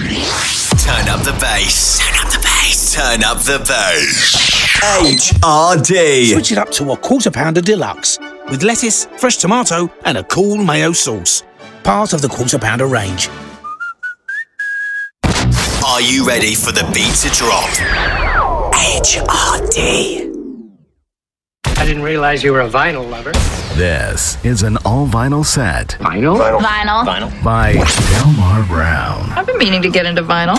Turn up the bass. Turn up the bass. Turn up the bass. HRD. Switch it up to a quarter pounder deluxe with lettuce, fresh tomato, and a cool mayo sauce. Part of the quarter pounder range. Are you ready for the beat to drop? HRD. I didn't realize you were a vinyl lover. This is an all vinyl set Vinyl? Vinyl. Vinyl. by Delmar Brown. I've been meaning to get into vinyl.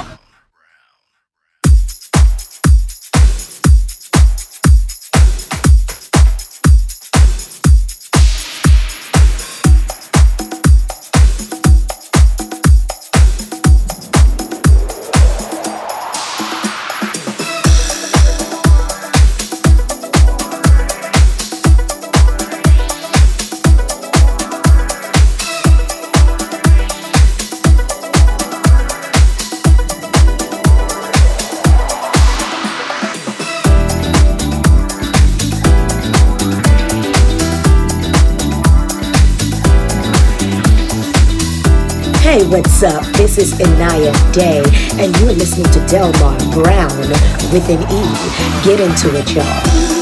This is Inaya Day, and you're listening to Delmar Brown with an E. Get into it, y'all.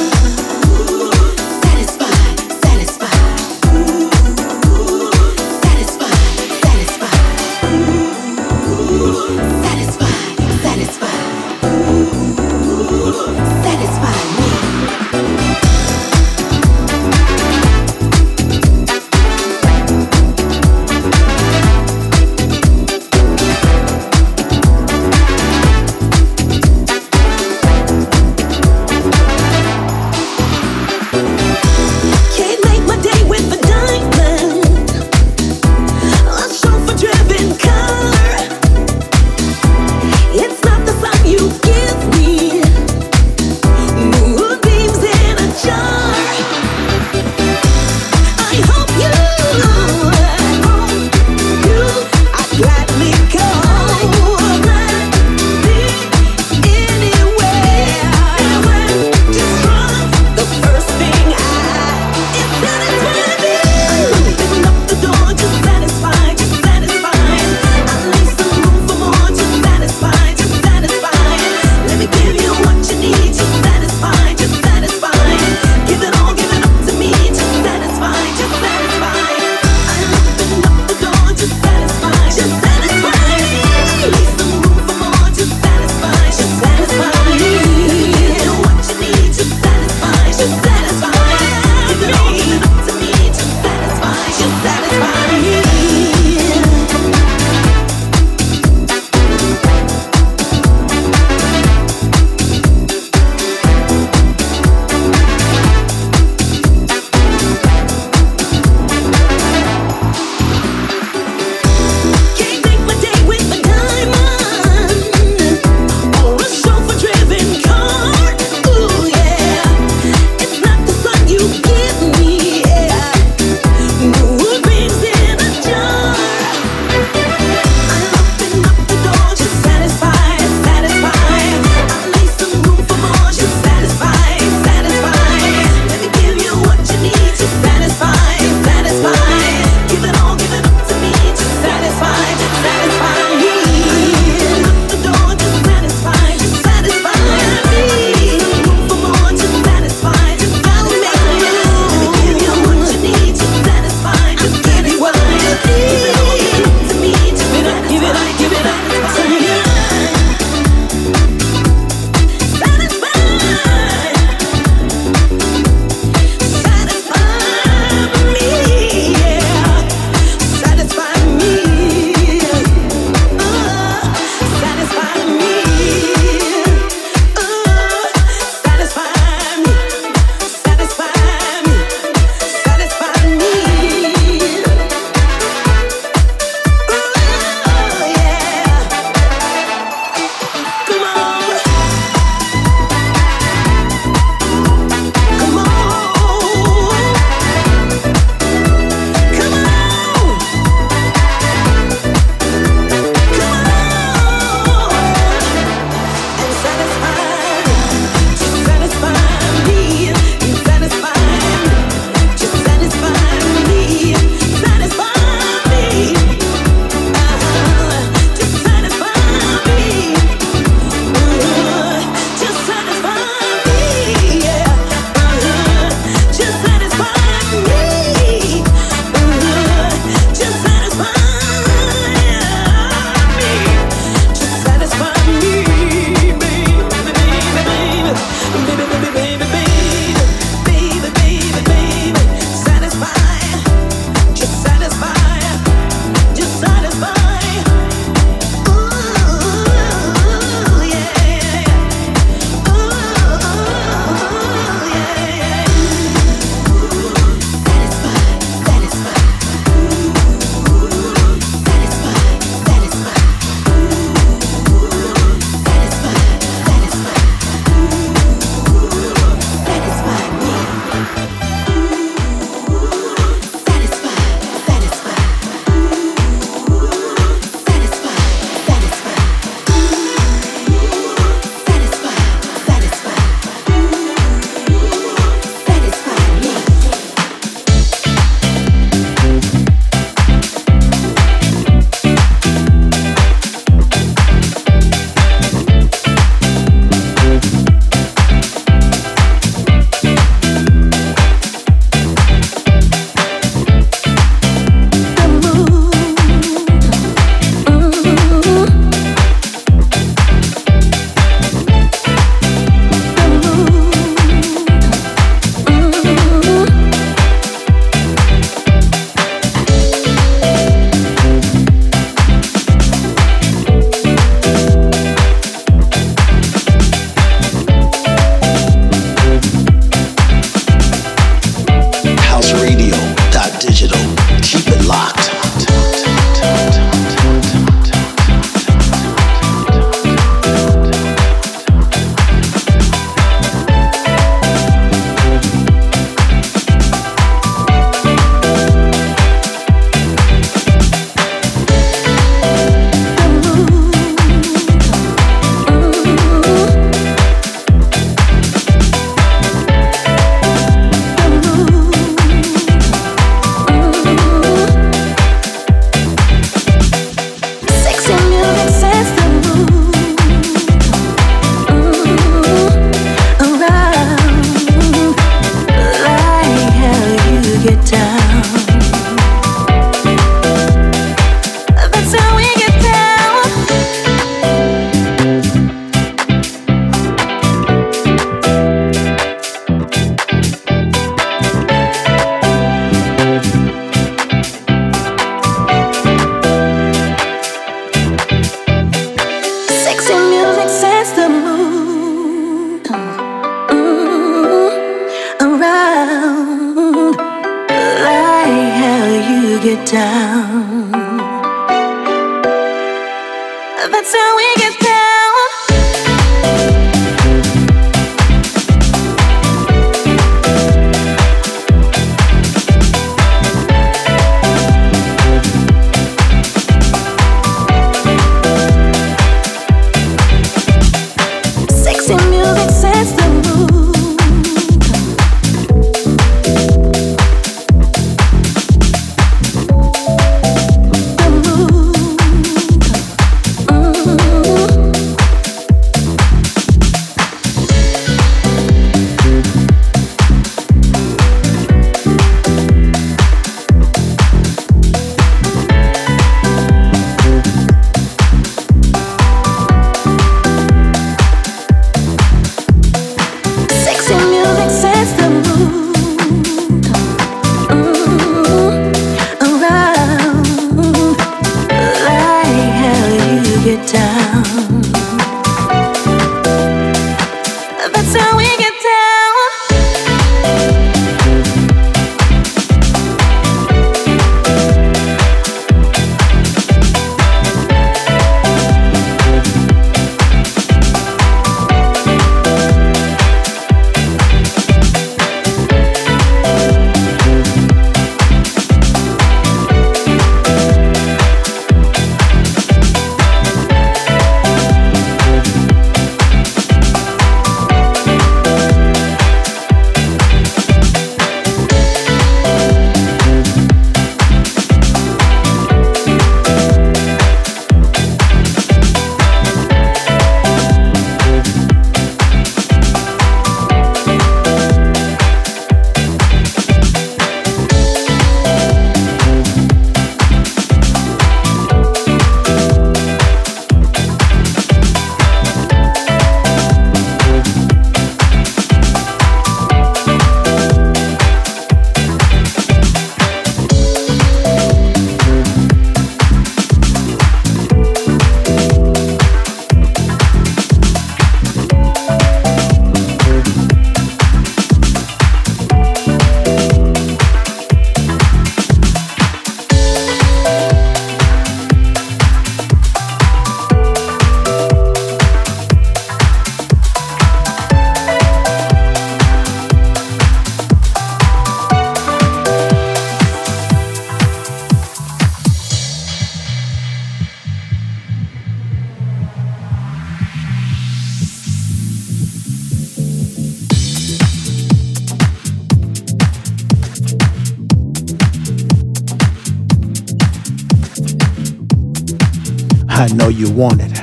You want it.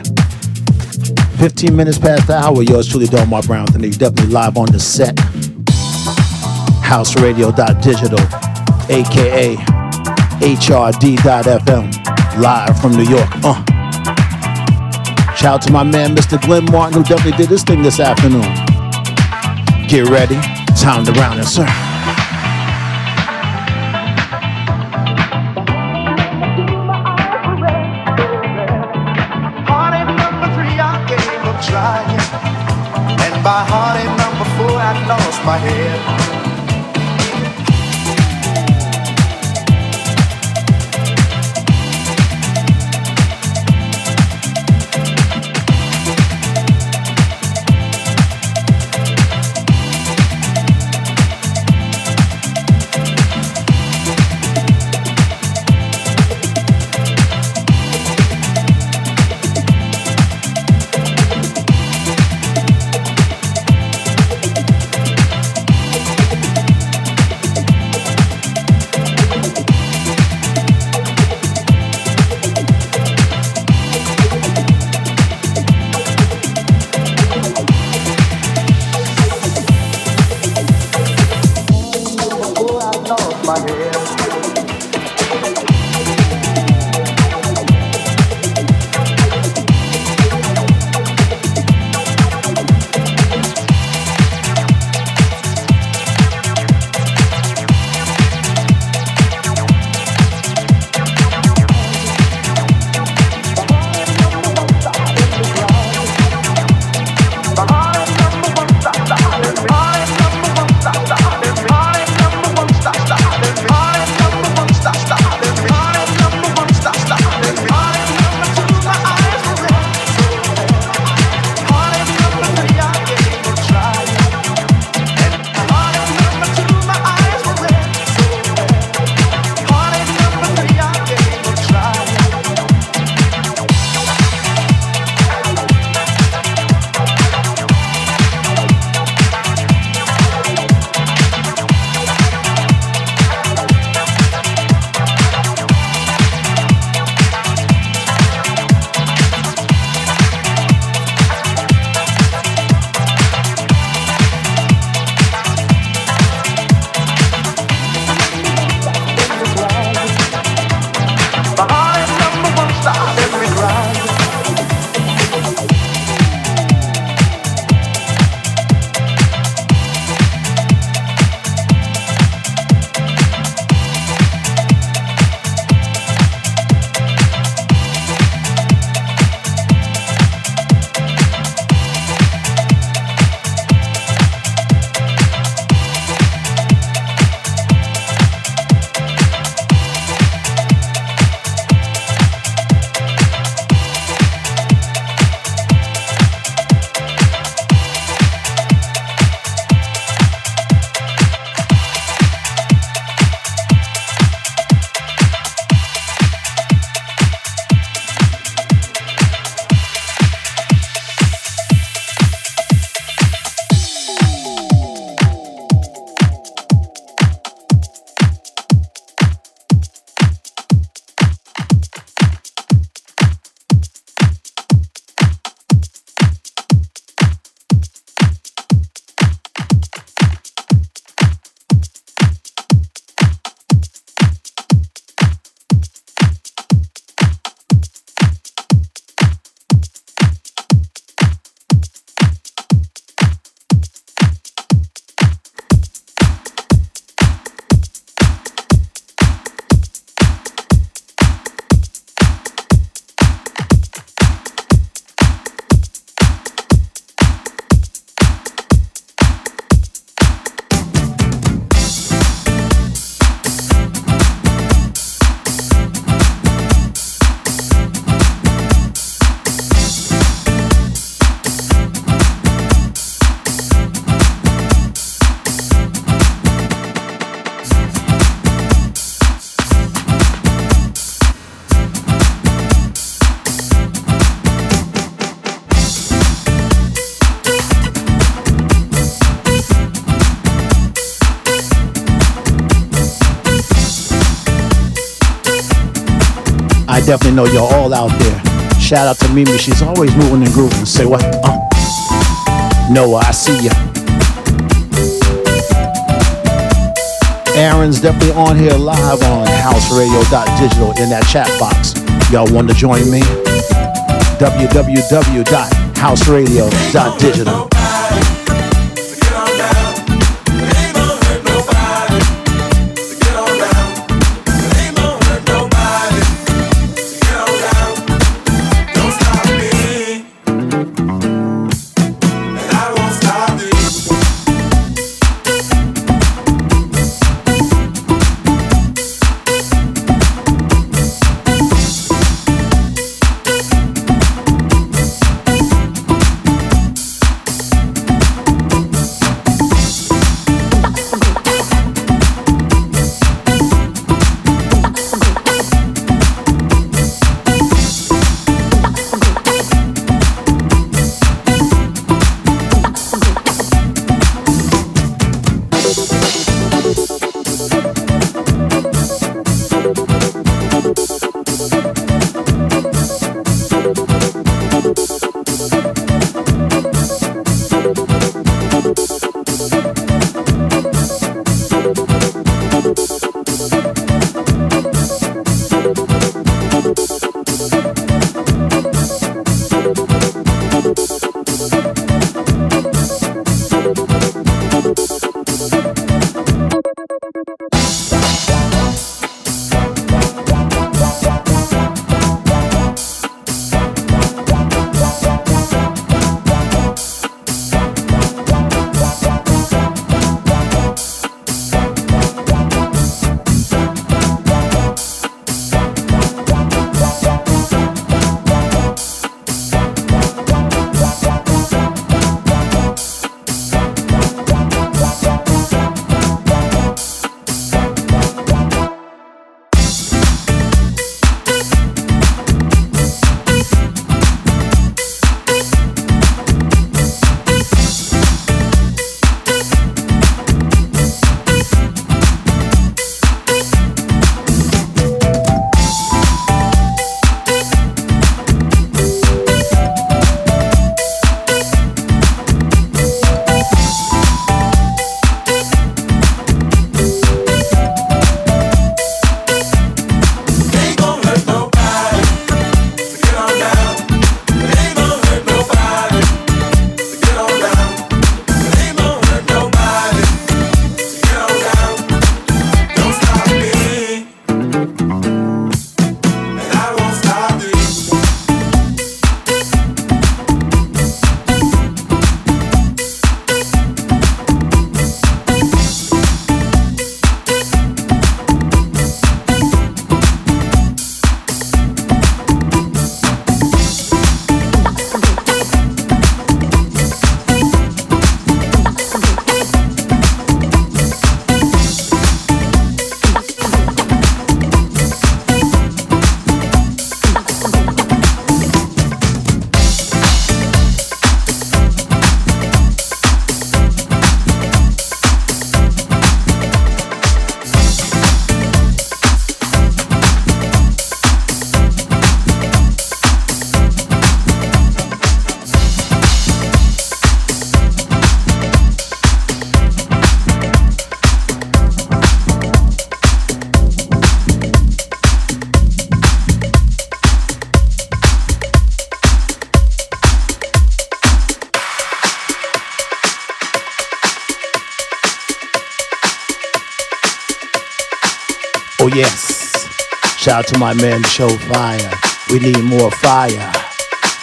15 minutes past the hour, yours truly, Delmar Brown, and definitely live on the set. HouseRadio.digital, aka HRD.FM, live from New York. Uh. Shout out to my man, Mr. Glenn Martin, who definitely did this thing this afternoon. Get ready, time to round it, sir. Know you're all out there. Shout out to Mimi, she's always moving and grooving. Say what? Uh. Noah, I see ya. Aaron's definitely on here live on houseradio.digital in that chat box. Y'all want to join me? www.houseradio.digital. out to my man Show Fire. We need more fire.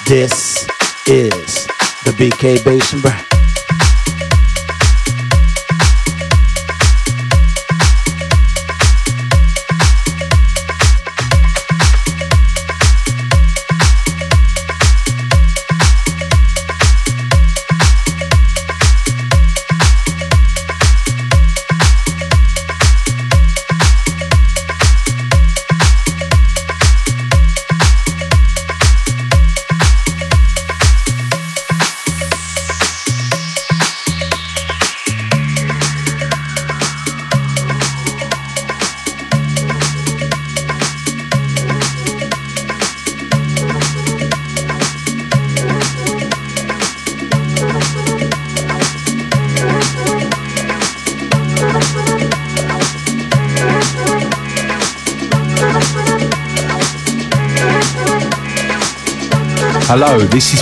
This is the BK Basement Brand.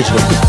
Digital.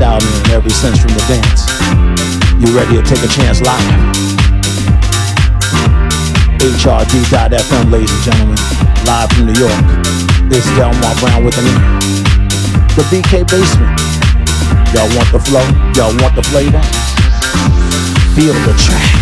And styling in every sense from the dance. You ready to take a chance live? HRD.FM, ladies and gentlemen, live from New York. This is Delmar Brown with an E. The BK Basement. Y'all want the flow? Y'all want the flavor? Feel the track.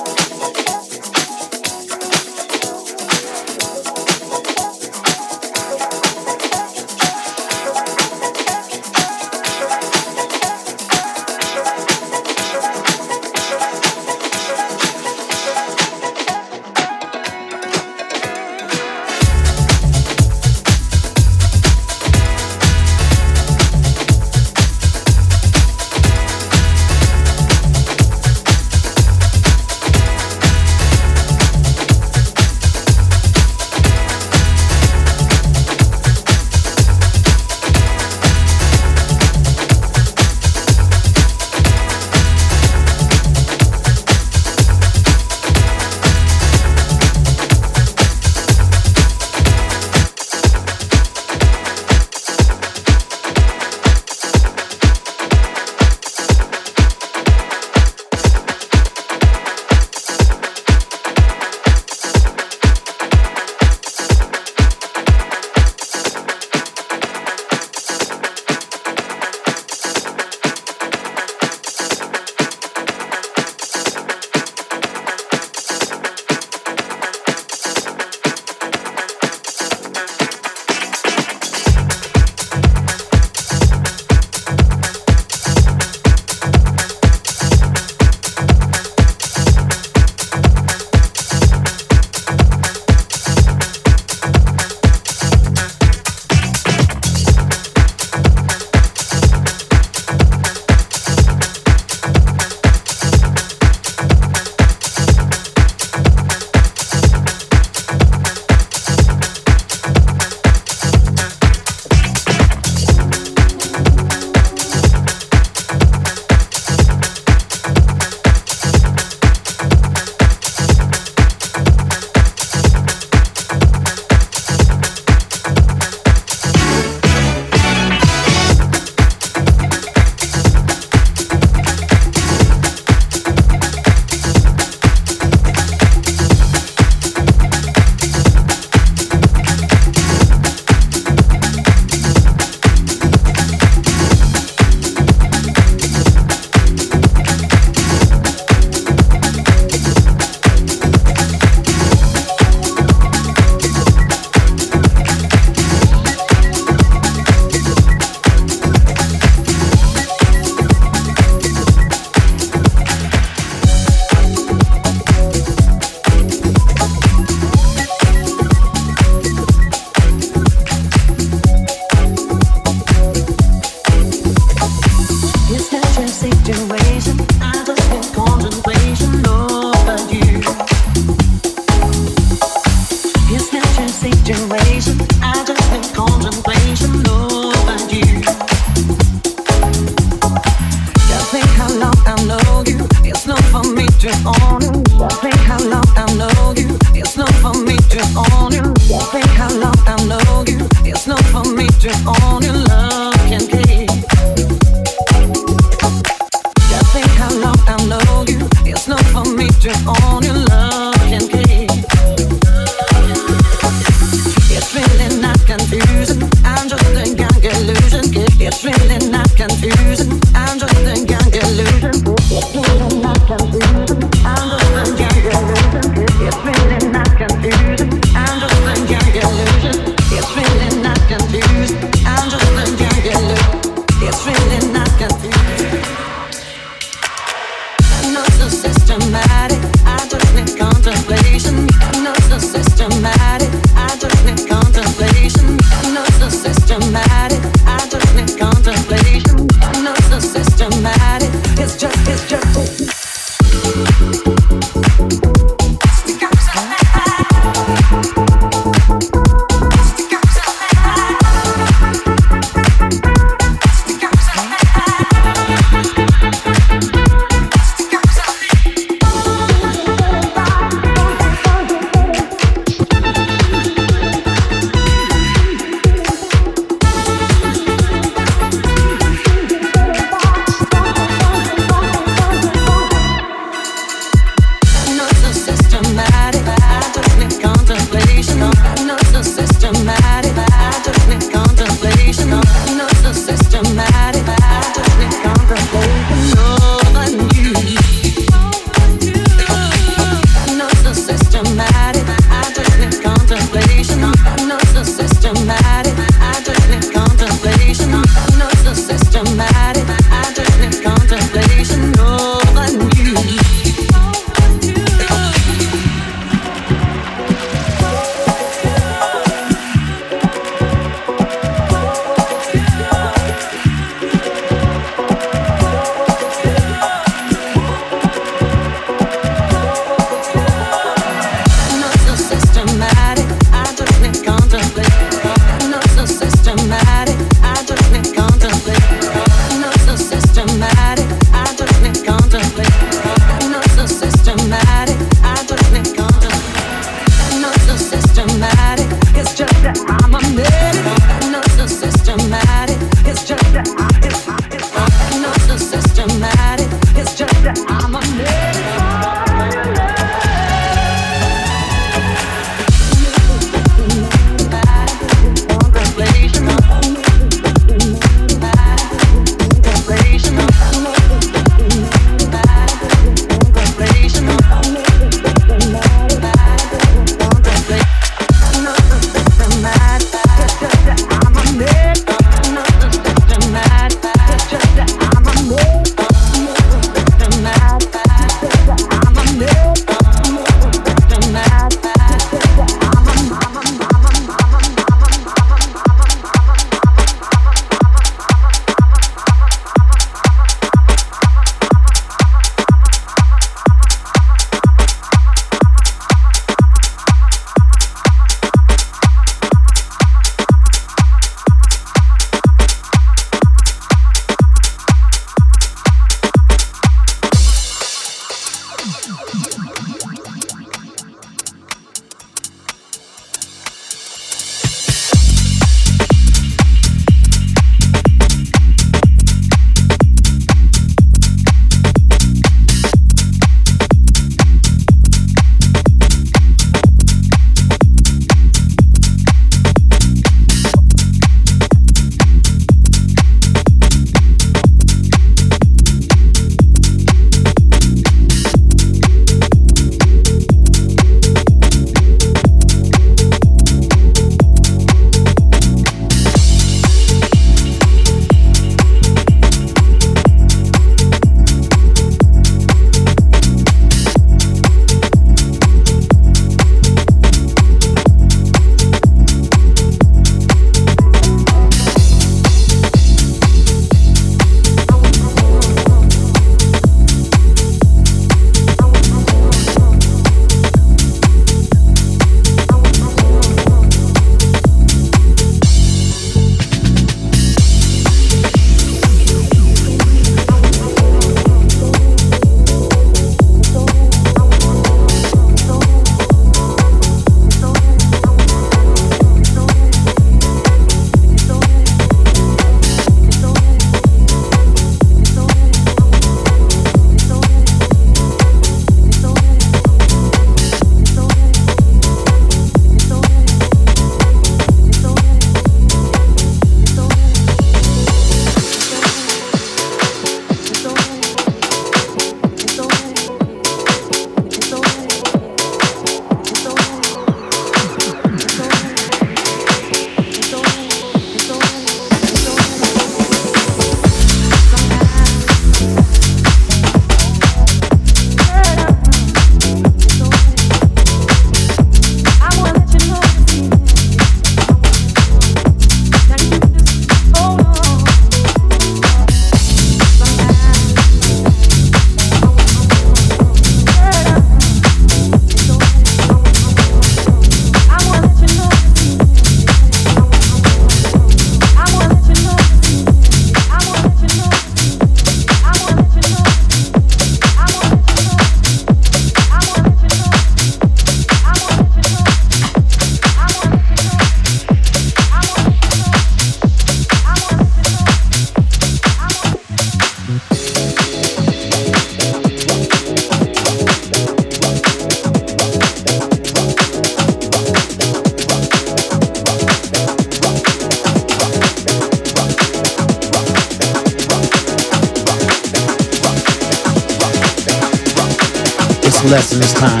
Lesson this time.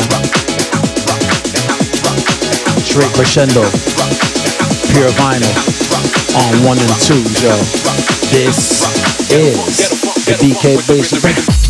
Straight crescendo. Pure vinyl on one and two, yo. This is the BK Bass.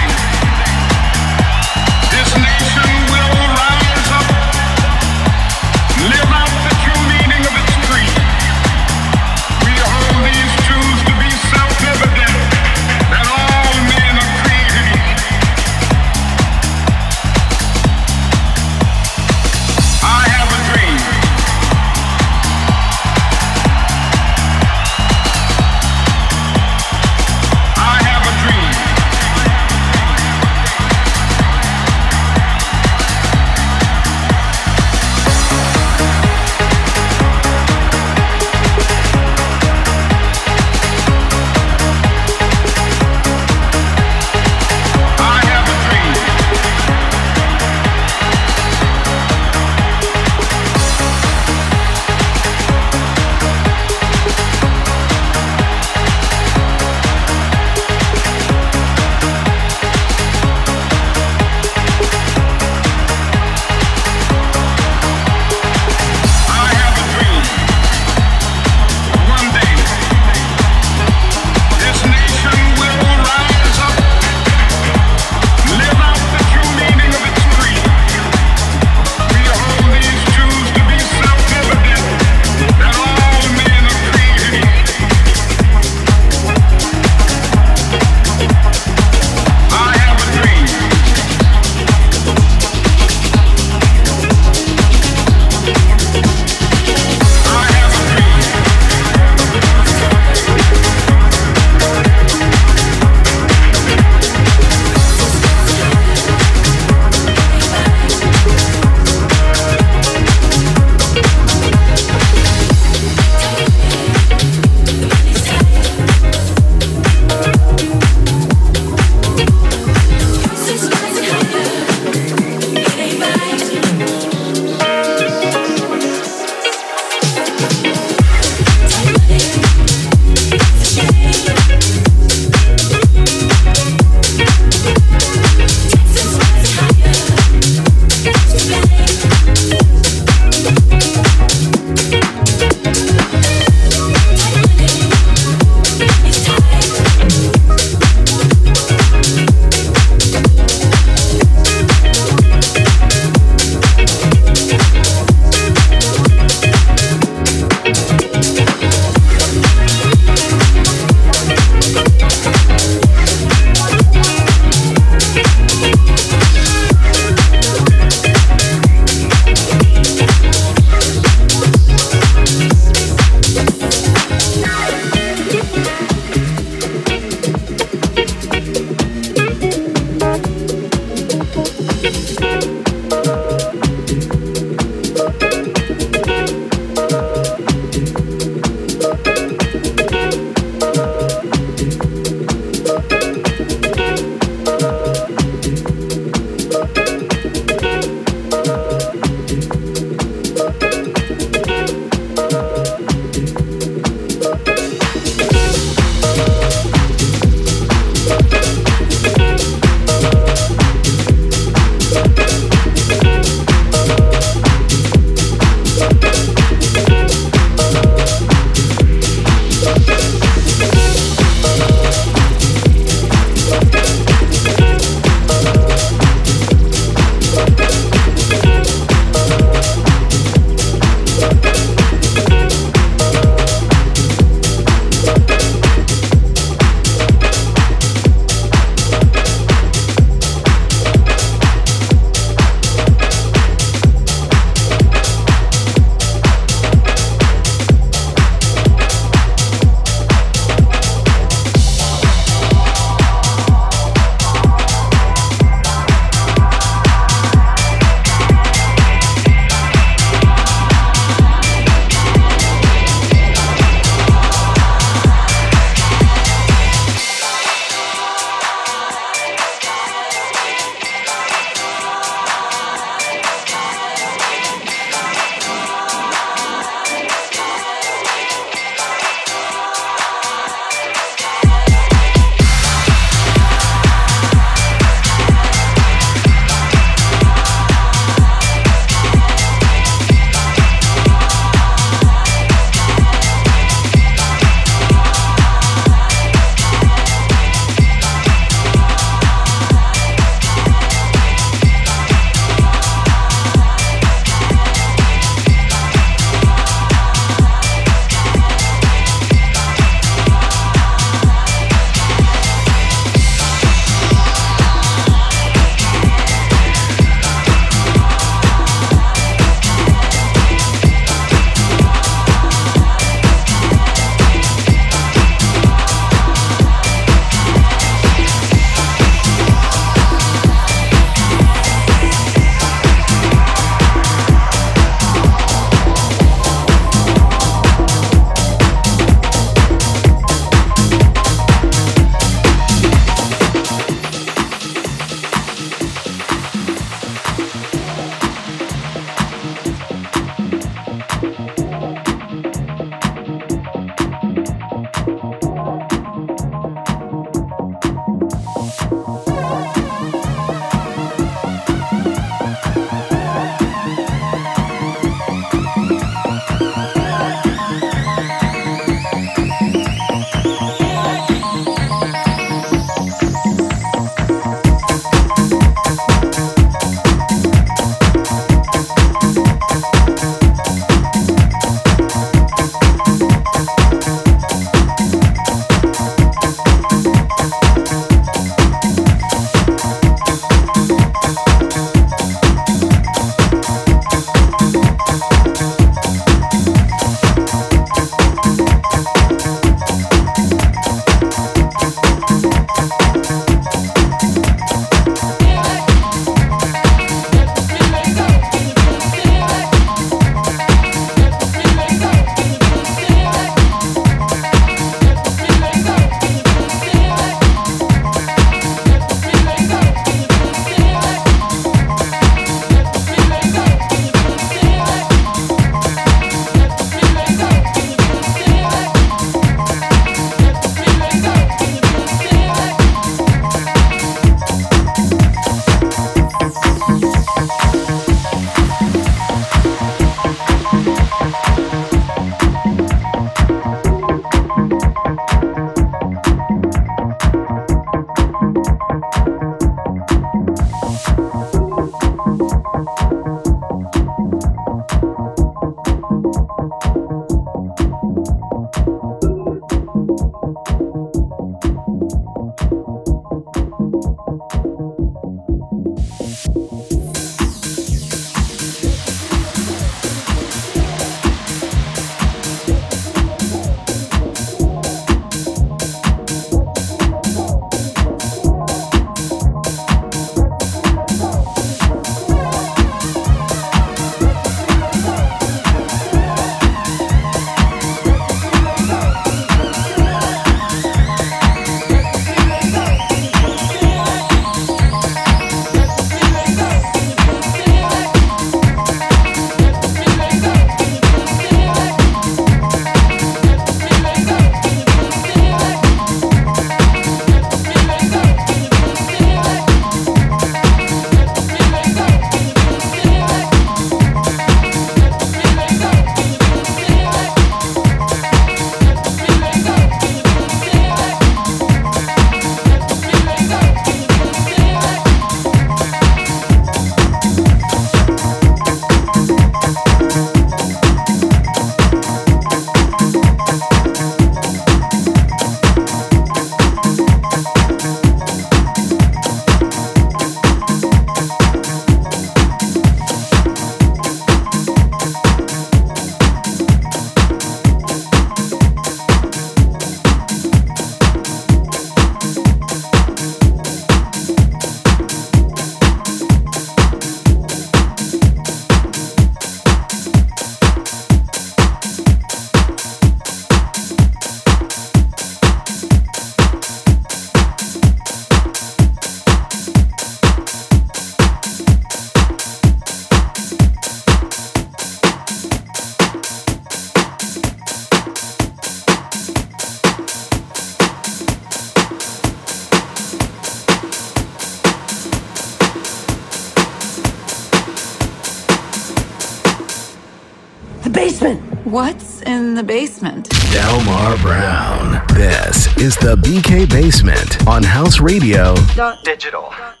What's in the basement? Delmar Brown. This is the BK Basement on House Radio. Digital. Digital. Digital.